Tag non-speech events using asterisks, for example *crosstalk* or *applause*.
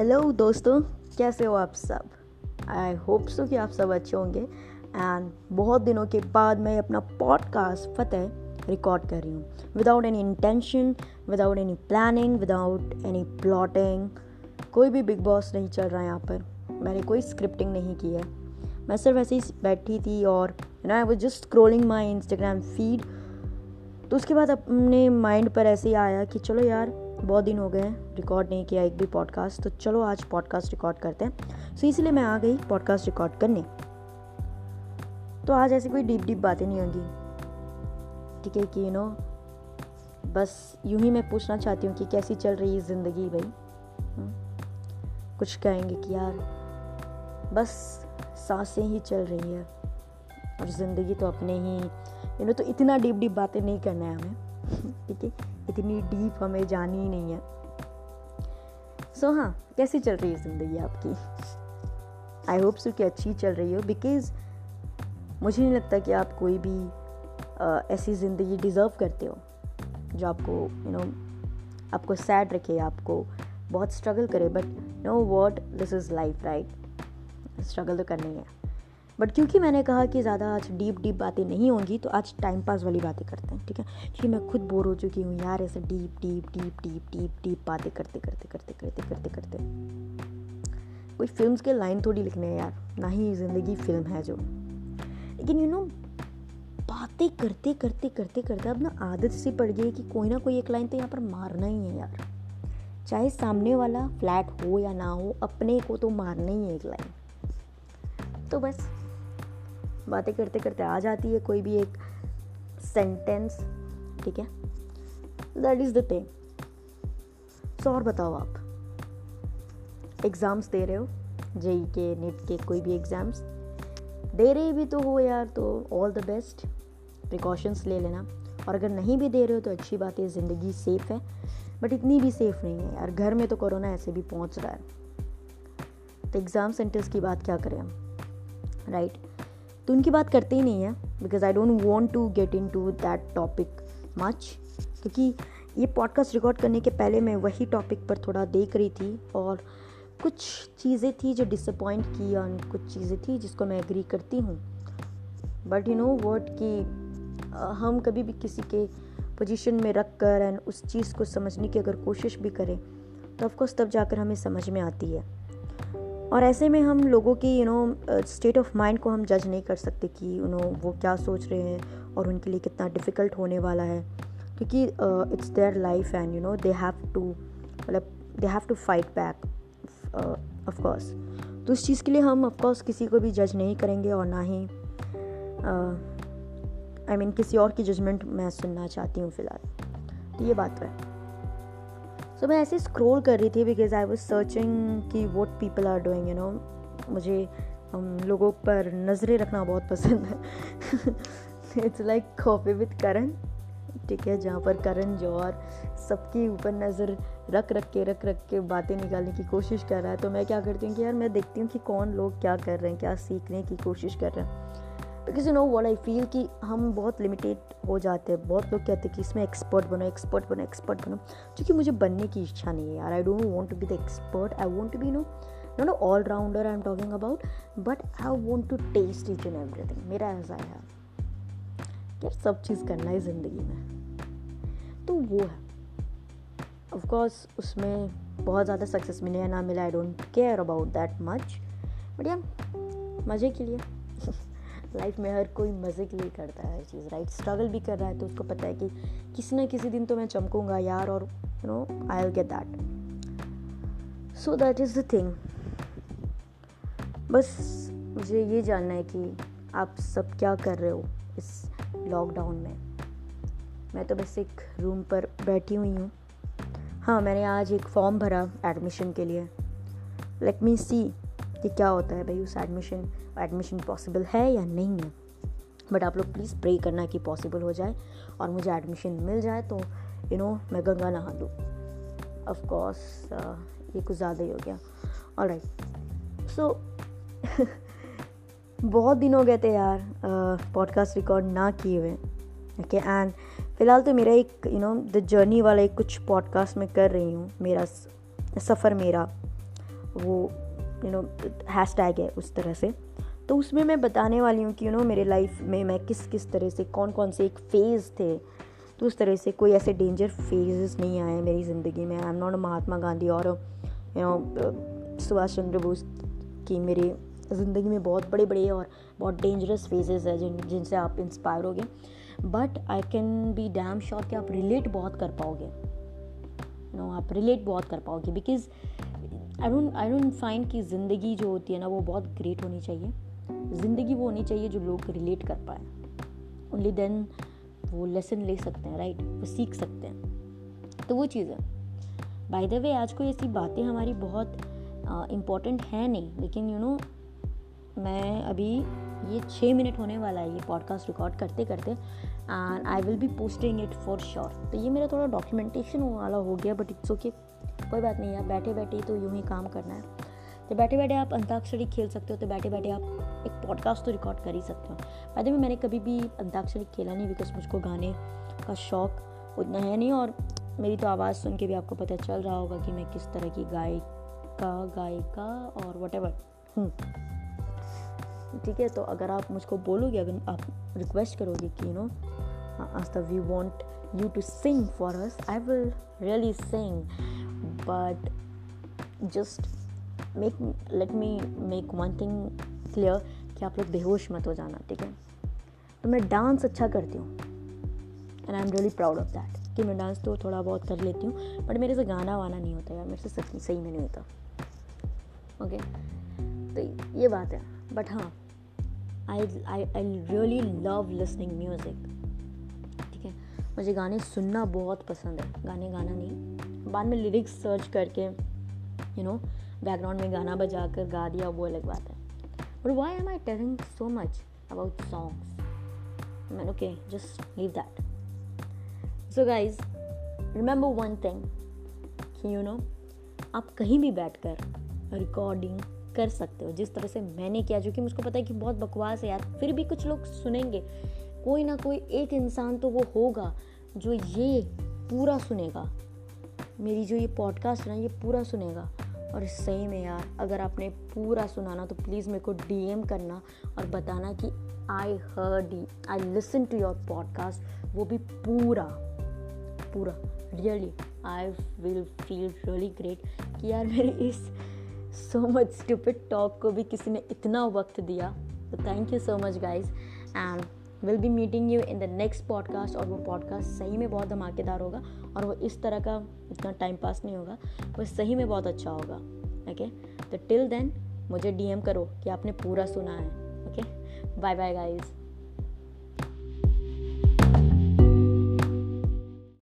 Hello दोस्तों। कैसे हो आप सब? आई होप सो कि आप सब अच्छे होंगे। एंड बहुत दिनों के बाद मैं अपना पॉडकास्ट फतेह रिकॉर्ड कर रही हूँ। Without any intention without any planning without any plotting कोई भी बिग बॉस नहीं चल रहा है यहाँ पर। मैंने कोई स्क्रिप्टिंग नहीं की है। मैं सिर्फ़ ऐसे ही बैठी थी और no I was just scrolling my Instagram feed तो उसके बाद अपने माइंड पर ऐसे ही आया कि चलो यार बहुत दिन हो गए रिकॉर्ड नहीं किया एक भी पॉडकास्ट तो चलो आज पॉडकास्ट रिकॉर्ड करते हैं। सो इसलिए मैं आ गई पॉडकास्ट रिकॉर्ड करने। तो आज ऐसी कोई डीप डीप बातें नहीं होंगी। ठीक है कि यू नो बस यूँ ही मैं पूछना चाहती हूँ कि कैसी चल रही है ज़िंदगी भाई? हम्म? कुछ कहेंगे कि यार, बस साँसें ही चल रही है। और ज़िंदगी तो अपने ही यू नो तो इतना डीप डीप बातें नहीं करना है हमें। *laughs* ठीक है? इतनी डीप हमें जानी ही नहीं है। सो so, हाँ कैसी चल रही है ज़िंदगी आपकी? आई होप सो कि अच्छी चल रही हो बिकॉज़ मुझे नहीं लगता कि आप कोई भी आ, ऐसी ज़िंदगी डिज़र्व करते हो जो आपको यू you नो know, आपको सैड रखे आपको बहुत स्ट्रगल करे but no what this is life right struggle तो करनी है। बट क्योंकि मैंने कहा कि ज़्यादा आज डीप डीप बातें नहीं होंगी तो आज टाइम पास वाली बातें करते हैं, ठीक है? क्योंकि मैं खुद बोर हो चुकी हूँ यार, ऐसे deep deep deep deep deep deep बातें करते करते करते करते करते करते। कोई फ़िल्म के लाइन थोड़ी लिखने हैं यार, ना ही ज़िंदगी फ़िल्म है जो। लेकिन यू नो बातें करते करते करते करते अब ना आदत सी पड़ गई कि कोई ना कोई एक लाइन तो यहाँ पर मारना ही है यार। चाहे सामने वाला फ्लैट हो या ना हो, अपने को तो मारना ही है एक लाइन तो बस बातें करते करते आ जाती है कोई भी एक सेंटेंस ठीक है? That is the thing so और बताओ आप? एग्ज़ाम्स दे रहे हो? जेई के नेट के कोई भी एग्ज़ाम्स दे रहे भी तो हो यार तो ऑल द बेस्ट प्रिकॉशंस ले लेना। और अगर नहीं भी दे रहे हो तो अच्छी बात है, ज़िंदगी सेफ़ है। बट इतनी भी सेफ़ नहीं है यार। घर में तो कोरोना ऐसे भी पहुँच रहा है। तो एग्ज़ाम सेंटर्स की बात क्या करें हम? Right right? तो उनकी बात करते ही नहीं है because I don't want to get into that topic much क्योंकि ये पॉडकास्ट रिकॉर्ड करने के पहले मैं वही टॉपिक पर थोड़ा देख रही थी और कुछ चीज़ें थी जो डिसअपॉइंट की और कुछ चीज़ें थी जिसको मैं एग्री करती हूँ। बट यू नो वर्ड कि हम कभी भी किसी के पोजीशन में रख कर एंड उस चीज़ को समझने की अगर कोशिश भी करें तो ऑफकोर्स तब जाकर हमें समझ में आती है। और ऐसे में हम लोगों की you know state of mind को हम जज नहीं कर सकते कि यू नो वो क्या सोच रहे हैं और उनके लिए कितना डिफ़िकल्ट होने वाला है। क्योंकि it's their life and you know they have to मतलब they have to fight back of course तो उस चीज़ के लिए हम ऑफकोर्स किसी को भी जज नहीं करेंगे और ना ही आई मीन किसी और की जजमेंट मैं सुनना चाहती हूँ फ़िलहाल। तो ये बात तो है। सो मैं ऐसे स्क्रोल कर रही थी बिकॉज़ आई वॉज़ सर्चिंग कि what people are doing you know मुझे हम लोगों पर नज़रें रखना बहुत पसंद है। It's like coffee with Karan ठीक है, जहाँ पर करण जौहर सबके ऊपर नज़र रख रख के, रख रख के बातें निकालने की कोशिश कर रहा है। तो मैं क्या करती हूँ कि यार, मैं देखती हूँ कि कौन लोग क्या कर रहे हैं, क्या सीखने की कोशिश कर रहे हैं। Because you know what I feel कि हम बहुत लिमिटेड हो जाते हैं। बहुत लोग कहते हैं कि इसमें एक्सपर्ट बनो एक्सपर्ट बनो एक्सपर्ट बनो। क्योंकि मुझे बनने की इच्छा नहीं है यार। I don't want to be the expert I want to be no no no all rounder I am talking about but I want to test each and everything मेरा ऐसा है। यार सब चीज़ करना है ज़िंदगी में। तो वो है। ऑफकोर्स उसमें बहुत ज़्यादा सक्सेस मिले या ना मिले I don't care about that much but यार मज़े के लिए। *laughs* लाइफ में हर कोई मज़े के लिए करता है चीज़ राइट स्ट्रगल भी कर रहा है तो उसको पता है कि किसी ना किसी दिन तो मैं चमकूँगा यार और you know I will get that so that is the thing बस मुझे ये जानना है कि आप सब क्या कर रहे हो इस लॉकडाउन में? मैं तो बस एक रूम पर बैठी हुई हूँ। हाँ मैंने आज एक फॉर्म भरा एडमिशन के लिए। लेट मी सी कि क्या होता है भाई, उस एडमिशन एडमिशन पॉसिबल है या नहीं है? बट आप लोग प्लीज़ प्रे करना कि पॉसिबल हो जाए और मुझे एडमिशन मिल जाए तो यू नो मैं गंगा नहा दूँ ऑफकोर्स ये कुछ ज़्यादा ही हो गया। और राइट सो बहुत दिन हो गए थे यार पॉडकास्ट रिकॉर्ड ना किए हुए। ओके एंड फ़िलहाल तो मेरा एक यू नो द जर्नी वाला एक कुछ पॉडकास्ट मैं कर रही हूँ। मेरा सफ़र मेरा, वो यू नो हैश टैग है उस तरह से। तो उसमें मैं बताने वाली हूँ कि यू नो मेरे लाइफ में मैं किस किस तरह से कौन कौन से एक फ़ेज़ थे। तो उस तरह से कोई ऐसे डेंजर फेजेस नहीं आए मेरी ज़िंदगी में। I am not Mahatma Gandhi और यू नो सुभाष चंद्र बोस की मेरी ज़िंदगी में बहुत बड़े बड़े और बहुत डेंजरस फेजेस है जिन जिनसे आप इंस्पायर होगे। But I can be damn sure कि आप रिलेट बहुत कर पाओगे। नो you know, आप रिलेट बहुत कर पाओगे। Because I don't I don't find कि ज़िंदगी जो होती है ना वो बहुत ग्रेट होनी चाहिए। ज़िंदगी वो होनी चाहिए जो लोग रिलेट कर पाए। ओनली देन वो लेसन ले सकते हैं राइट वो सीख सकते हैं। तो वो चीज़ है। बाय द वे आज कोई ऐसी बातें हमारी बहुत इंपॉर्टेंट हैं नहीं लेकिन यू you नो know, मैं अभी ये छः मिनट होने वाला है ये पॉडकास्ट रिकॉर्ड करते करते and I will be posting it for sure तो ये मेरा थोड़ा डॉक्यूमेंटेशन वाला हो गया बट इट्स ओके कोई बात नहीं यार बैठे बैठे तो यूँ ही काम करना है। तो बैठे बैठे आप अंताक्षरी खेल सकते हो तो बैठे बैठे आप एक पॉडकास्ट तो रिकॉर्ड कर ही सकते हो। पहले भी मैंने कभी भी अंताक्षरी खेला नहीं बिकॉज़ मुझको गाने का शौक उतना है नहीं, और मेरी तो आवाज़ सुन के भी आपको पता चल रहा होगा कि मैं किस तरह की गायिका गायिका और वट एवर हूँ ठीक है? तो अगर आप मुझको बोलोगे, अगर आप रिक्वेस्ट करोगे कि you know Aastha we want you to sing for us I will really sing but just make let me make one thing clear कि आप लोग बेहोश मत हो जाना, ठीक है? तो मैं डांस अच्छा करती हूँ। And I am really proud of that कि मैं डांस तो थोड़ा बहुत कर लेती हूँ बट मेरे से गाना वाना नहीं होता यार, मेरे से सही में नहीं होता। Okay okay? तो ये बात है। बट हाँ I I I really love listening music ठीक है? मुझे गाने सुनना बहुत पसंद है। गाने गाना नहीं। बाद में लिरिक्स सर्च करके यू नो बैकग्राउंड में गाना बजा कर गा दिया, वो अलग बात है। But why am I telling so much about songs man okay just leave that so guys remember one thing you know आप कहीं भी बैठ कर रिकॉर्डिंग कर सकते हो, जिस तरह से मैंने किया, जो कि मुझको पता है कि बहुत बकवास है यार, फिर भी कुछ लोग सुनेंगे। कोई ना कोई एक इंसान तो वो होगा जो ये पूरा सुनेगा। मेरी जो ये पॉडकास्ट है ना, ये पूरा सुनेगा। और सही में यार, अगर आपने पूरा सुनाना तो प्लीज़ मेरे को डीएम करना और बताना कि I heard I listen to your podcast वो भी पूरा पूरा। Really I will feel really great कि यार मेरे इस सो मच स्टूपिड टॉक को भी किसी ने इतना वक्त दिया। तो thank you so much guys and will be meeting you in the next podcast और वो पॉडकास्ट सही में बहुत धमाकेदार होगा और वो इस तरह का इतना टाइम पास नहीं होगा। वो सही में बहुत अच्छा होगा। ओके तो टिल देन मुझे डीएम करो कि आपने पूरा सुना है। Okay bye bye guys